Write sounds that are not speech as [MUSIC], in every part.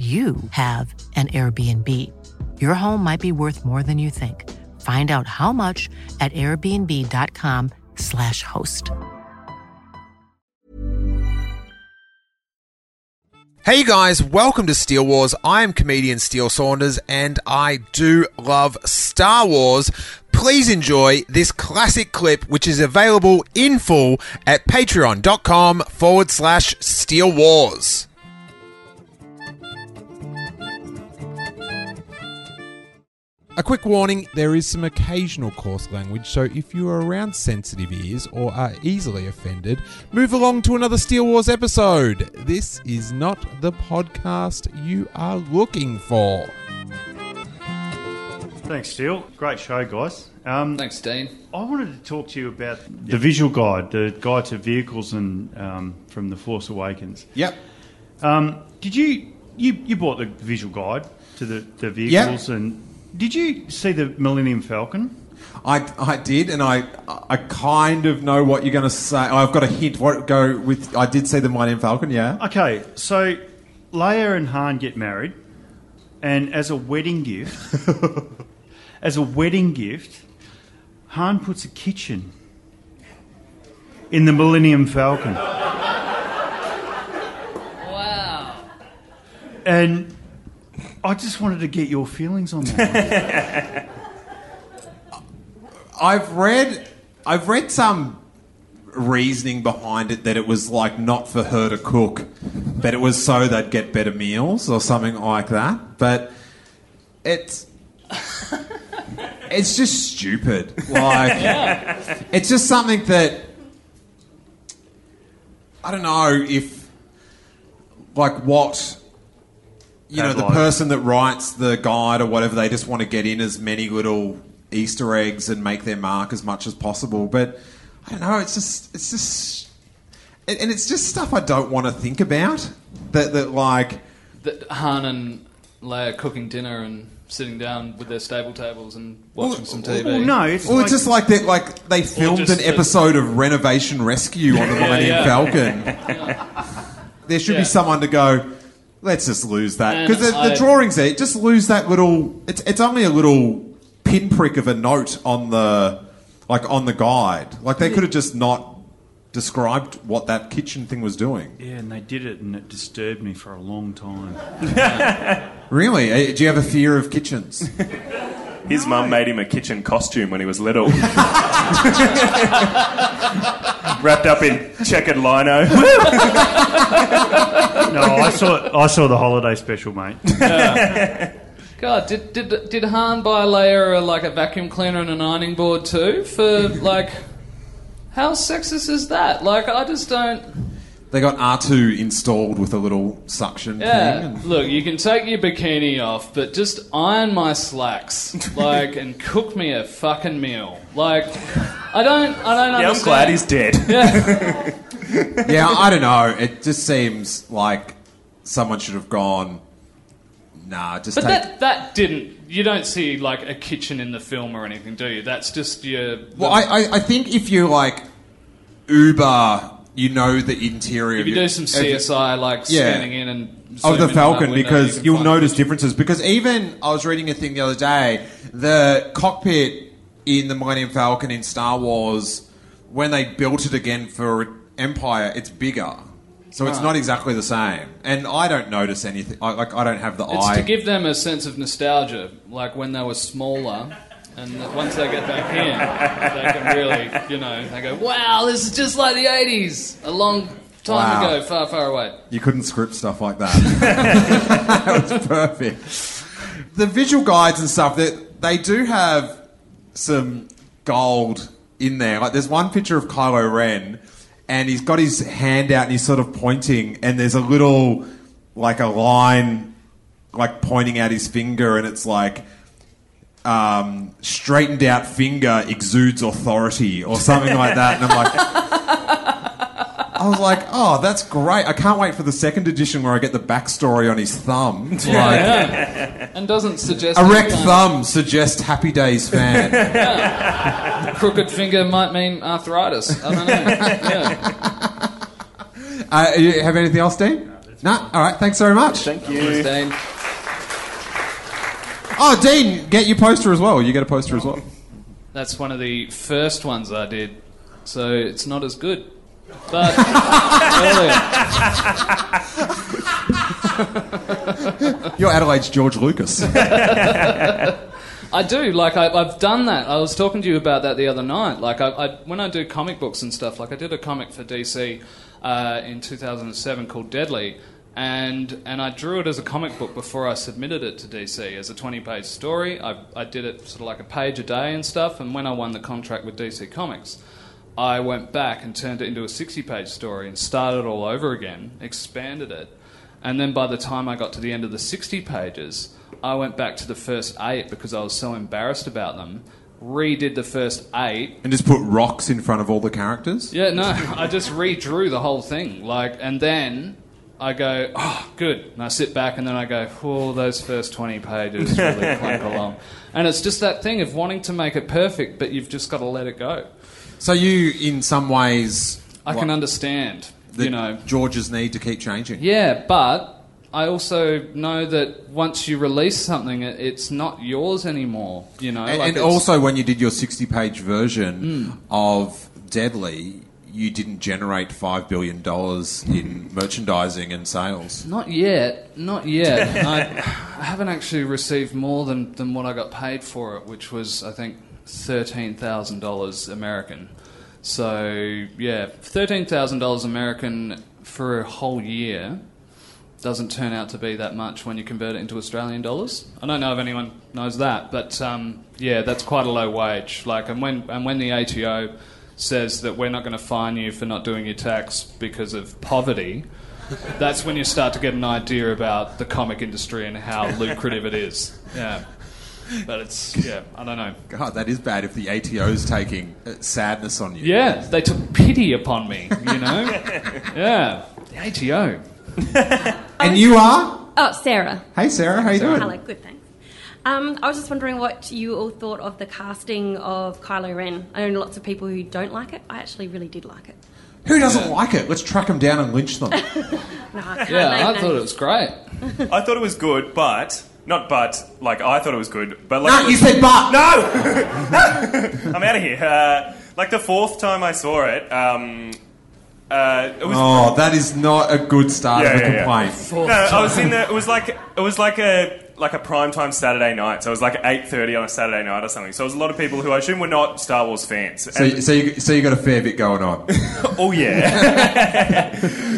you have an Airbnb. Your home might be worth more than you think. Find out how much at airbnb.com/slash host. Hey guys, welcome to Steele Wars. I am comedian Steele Saunders and I do love Star Wars. Please enjoy this classic clip, which is available in full at patreon.com forward slash Steele Wars. A quick warning there is some occasional coarse language, so if you are around sensitive ears or are easily offended, move along to another Steele Wars episode. This is not the podcast you are looking for. Thanks, Steele. Great show, guys. Um, Thanks, Dean. I wanted to talk to you about the visual guide, the guide to vehicles, and um, from the Force Awakens. Yep. Um, did you, you you bought the visual guide to the, the vehicles, and did you see the Millennium Falcon? I, I did, and I I kind of know what you're going to say. I've got a hint. What go with? I did see the Millennium Falcon. Yeah. Okay, so Leia and Han get married, and as a wedding gift, [LAUGHS] as a wedding gift, Han puts a kitchen in the Millennium Falcon. Wow. And I just wanted to get your feelings on that. [LAUGHS] I've read I've read some reasoning behind it that it was like not for her to cook, but it was so they'd get better meals or something like that. But it's it's just stupid. Like [LAUGHS] it's just something that I don't know if like what you know the person that writes the guide or whatever they just want to get in as many little Easter eggs and make their mark as much as possible. But I don't know. It's just it's just and and it's just stuff I don't want to think about. That that like That Han and Leia cooking dinner and sitting down with their stable tables and watching some TV. well, no, it's well, like, it's just like that. Like they filmed just an the- episode of Renovation Rescue on the Millennium yeah. Falcon. [LAUGHS] There should Yeah. be someone to go. Let's just lose that because the, the I- drawings there. Just lose that little. It's it's only a little pinprick of a note on the like on the guide. Like they could have just not described what that kitchen thing was doing. yeah, and they did it, and it disturbed me for a long time. [LAUGHS] Really? Eh, Do you have a fear of kitchens? [LAUGHS] His mum made him a kitchen costume when he was little. [LAUGHS] Wrapped up in checkered lino. [LAUGHS] No, I saw I saw the holiday special, mate. [LAUGHS] God, did, did did Han buy Leia a, like a vacuum cleaner and an ironing board too? For like, how sexist is that? Like, I just don't. They got R two installed with a little suction thing. Yeah, and- look, you can take your bikini off, but just iron my slacks, like, and cook me a fucking meal. Like, I don't, I don't Yeah, understand. I'm glad he's dead. [LAUGHS] yeah, I don't know. It just seems like someone should have gone. Nah, just But take. that that didn't. You don't see like a kitchen in the film or anything, do you? That's just your. well, I, I, I think if you like Uber, you know the interior. if you do some CSI, like Yeah. scanning in and of the Falcon because you you'll notice differences. Because even I was reading a thing the other day, the cockpit in the Millennium Falcon in Star Wars, when they built it again for Empire, it's bigger. So it's not exactly the same, and I don't notice anything. I, like I don't have the It's eye. It's to give them a sense of nostalgia, like when they were smaller. And once they get back in, they can really, you know, they go, wow, this is just like the 80s, a long time Wow. ago, far, far away. You couldn't script stuff like that. [LAUGHS] that was perfect. The visual guides and stuff that they do have some gold in there. Like there's one picture of Kylo Ren and he's got his hand out and he's sort of pointing and there's a little like a line like pointing out his finger, and it's like um, straightened out finger exudes authority or something like that, and I'm like. I was like, oh, that's great. I can't wait for the second edition where I get the backstory on his thumb. Like, and doesn't suggest Erect anyone- thumb suggests Happy Days fan. [LAUGHS] Crooked finger might mean arthritis. I don't know. [LAUGHS] Yeah. uh, you have anything else, Dean? No? All right, thanks very much. Thank you. Dean. Oh, Dean, get your poster as well. You get a poster as well. That's one of the first ones I did, so it's not as good. But earlier. You're Adelaide's George Lucas. I do. Like I, I've done that. I was talking to you about that the other night. Like I, I, when I do comic books and stuff. Like I did a comic for DC uh, in 2007 called Deadly, and and I drew it as a comic book before I submitted it to DC as a 20-page story. I, I did it sort of like a page a day and stuff. And when I won the contract with DC Comics. I went back and turned it into a 60 page story and started all over again, expanded it. And then by the time I got to the end of the 60 pages, I went back to the first eight because I was so embarrassed about them, redid the first eight. and just put rocks in front of all the characters. Yeah, no, [LAUGHS] I just redrew the whole thing. Like, and then I go, oh, good. And I sit back and then I go, oh, those first 20 pages really [LAUGHS] clunk along. And it's just that thing of wanting to make it perfect, but you've just got to let it go. So you, in some ways, I what, can understand, you know. George's need to keep changing. Yeah, but I also know that once you release something, it- it's not yours anymore. You know, And, like and also, when you did your 60 page version Hmm. of Deadly, you didn't generate $5 billion in [LAUGHS] merchandising and sales. not yet, not yet. [LAUGHS] I, I haven't actually received more than than what I got paid for it, which was I think thirteen thousand dollars American. So yeah, thirteen thousand dollars American for a whole year doesn't turn out to be that much when you convert it into Australian dollars. I don't know if anyone knows that, but um, yeah, that's quite a low wage. Like, and when and when the ATO says that we're not going to fine you for not doing your tax because of poverty, that's when you start to get an idea about the comic industry and how [LAUGHS] lucrative it is. Yeah, but it's yeah, I don't know. God, that is bad if the ATO's taking uh, sadness on you. Yeah, they took pity upon me. You know, [LAUGHS] yeah, the ATO. And you are? Oh, Sarah. Hey, Sarah, how you doing? Hello, good, thanks. Um, I was just wondering what you all thought of the casting of Kylo Ren. I know lots of people who don't like it. I actually really did like it. Who doesn't like it? Let's track them down and lynch them. [LAUGHS] No, I Yeah, name I thought it was great. I thought it was good, but not but like I thought it was good, but like no, you said but. no. [LAUGHS] I'm out of here. Uh, like the fourth time I saw it, um, uh, it was Oh, that is not a good start Yeah, of a yeah, yeah. complaint. No, I was in the. It was like it was like a like a prime time Saturday night. So it was like eight thirty on a Saturday night or something. So it was a lot of people who I assume were not Star Wars fans. So, And- so, you, so you got a fair bit going on. [LAUGHS] oh yeah,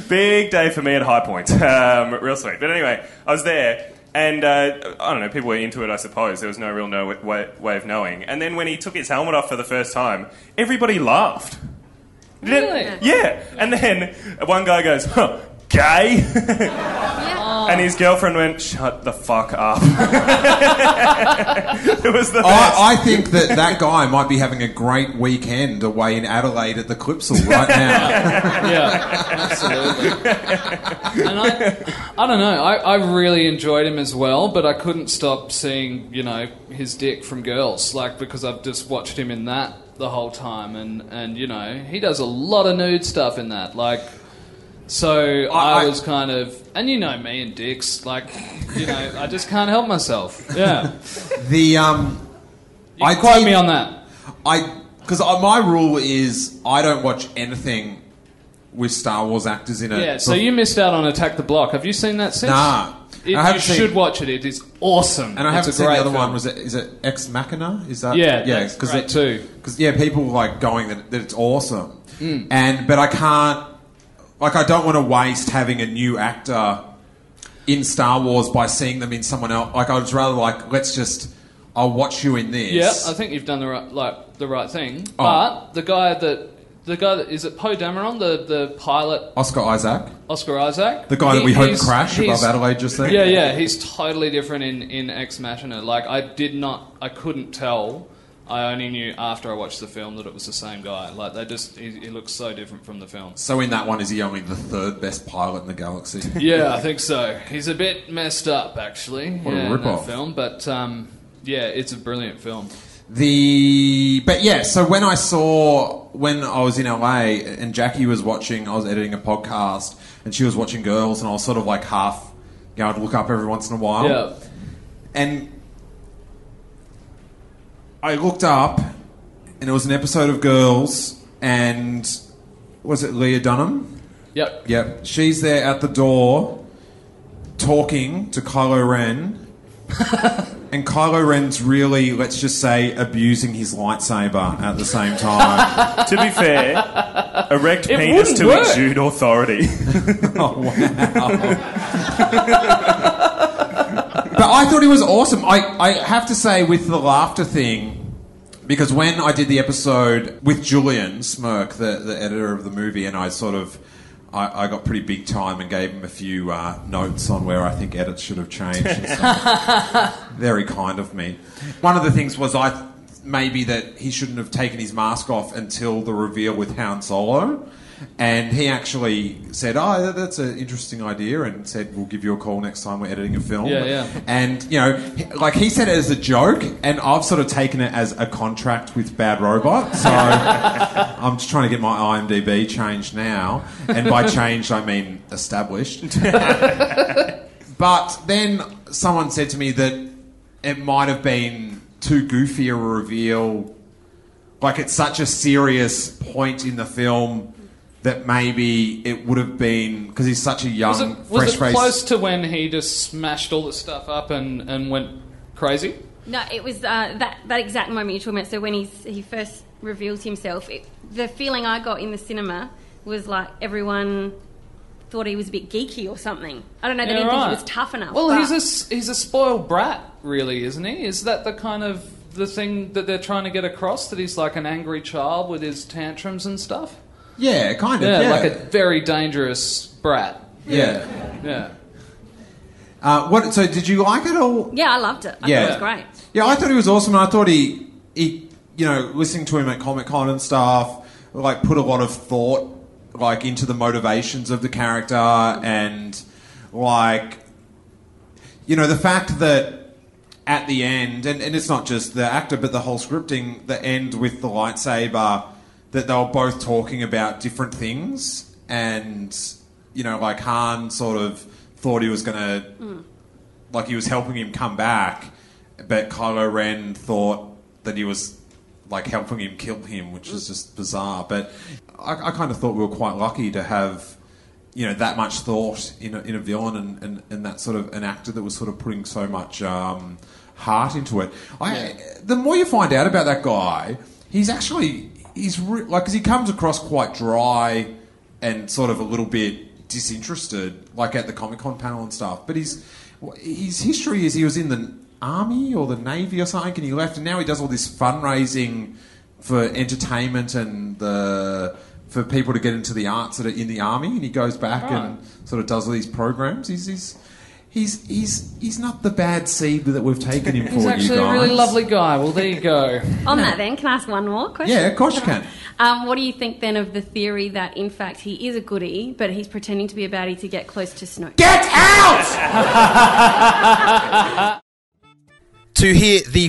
[LAUGHS] big day for me at High Point. [LAUGHS] Um, real sweet. But anyway, I was there. And uh, I don't know, people were into it, I suppose. There was no real no way, way of knowing. And then when he took his helmet off for the first time, everybody laughed. Did it- Really? Yeah. And then one guy goes, huh, gay? And his girlfriend went, shut the fuck up. [LAUGHS] it was the best. I, I think that that guy might be having a great weekend away in Adelaide at the Clipsal right now. [LAUGHS] Yeah, absolutely. And I, I don't know. I, I really enjoyed him as well, but I couldn't stop seeing, you know, his dick from girls, like because I've just watched him in that the whole time, and and you know, he does a lot of nude stuff in that, like. So I, I- was kind of, and you know me and dicks, like, you know, I just can't help myself. [LAUGHS] Yeah, The um, you I can quote did- me on that. I because my rule is I don't watch anything with Star Wars actors in it. Yeah, so you missed out on Attack the Block. Have you seen that since? Nah. It, I you seen- should watch it. It is awesome. and I haven't a seen the great other one. film. Was it is it Ex Machina? Is that Yeah, yeah? because it too. Because yeah, people like going that, that it's awesome, Mm. and but I can't like I don't want to waste having a new actor in Star Wars by seeing them in someone else. Like I'd rather like let's just I'll watch you in this. Yeah, I think you've done the right, like the right thing. Oh. But the guy that the guy that is it Poe Dameron, the the pilot Oscar Isaac, Oscar Isaac, the guy that we hope crash above Adelaide just then. Yeah, yeah, he's totally different in in Ex Machina. Like I did not, I couldn't tell. I only knew after I watched the film that it was the same guy. Like they just, he, he looks so different from the film. So in that one, is he only the third best pilot in the galaxy? [LAUGHS] Yeah, I think so. He's a bit messed up, actually. What a yeah, in that film, but um, yeah, it's a brilliant film. The but yeah, so when I saw when I was in LA and Jackie was watching, I was editing a podcast and she was watching Girls, and I was sort of like half, you know, I'd look up every once in a while, Yeah, and I looked up, and it was an episode of Girls, and was it Leah Dunham? yep. Yep, she's there at the door, talking to Kylo Ren. [LAUGHS] And Kylo Ren's really, let's just say, abusing his lightsaber at the same time. [LAUGHS] to be fair, erect It penis wouldn't to work. exude authority. [LAUGHS] oh, wow. But I thought he was awesome. I, I have to say, with the laughter thing, because when I did the episode with Julian Smirk, the, the editor of the movie, and I sort of. I, I got pretty big time and gave him a few uh, notes on where I think edits should have changed. And stuff. [LAUGHS] Very kind of me. One of the things was I th- maybe that he shouldn't have taken his mask off until the reveal with Han Solo. And he actually said, "Oh, that's an interesting idea," and said, "We'll give you a call next time we're editing a film." Yeah, yeah. And you know, like he said it as a joke, and I've sort of taken it as a contract with Bad Robot. So [LAUGHS] I'm just trying to get my IMDb changed now, and by [LAUGHS] changed I mean established. [LAUGHS] but then someone said to me that it might have been too goofy a reveal. Like it's such a serious point in the film that maybe it would have been because he's such a young, Was it, was fresh it face. close to when he just smashed all the stuff up and, and went crazy? No, it was uh, that that exact moment you're talking about. So when he's, he first reveals himself, it, the feeling I got in the cinema was like everyone thought he was a bit geeky or something. I don't know. They Yeah, didn't think he was tough enough. Well, but- he's a s- he's a spoiled brat, really, isn't he? Is that the kind of the thing that they're trying to get across? That he's like an angry child with his tantrums and stuff. Yeah, kind of. Yeah, Yeah, like a very dangerous brat. yeah. Yeah. Uh, what? So, did you like it all? yeah, I loved it. I Yeah. thought it was great. Yeah, I thought he was awesome, and I thought he, he, you know, listening to him at Comic Con and stuff, like put a lot of thought, like into the motivations of the character, and like, you know, the fact that at the end, and, and it's not just the actor, but the whole scripting, the end with the lightsaber, that they were both talking about different things, and you know, like Han sort of thought he was going to like he was helping him come back, but Kylo Ren thought that he was like helping him kill him, which is just bizarre. But I, I kind of thought we were quite lucky to have you know that much thought in a, in a villain and, and, and that sort of an actor that was sort of putting so much um, heart into it. I, The more you find out about that guy, he's actually he's re- like because he comes across quite dry and sort of a little bit disinterested, like at the Comic Con panel and stuff. But his his history is he was in the army or the navy or something, and he left, and now he does all this fundraising for entertainment and the for people to get into the arts that are in the army, and he goes back and sort of does all these programs. He's he's he's he's, he's not the bad seed that we've taken him for. He's you actually a really lovely guy. Well, there you go. [LAUGHS] On that, then, can I ask one more question? Yeah, of course you can. Um, what do you think then of the theory that, in fact, he is a goody, but he's pretending to be a baddie to get close to Snoke? Get out! [LAUGHS] To hear the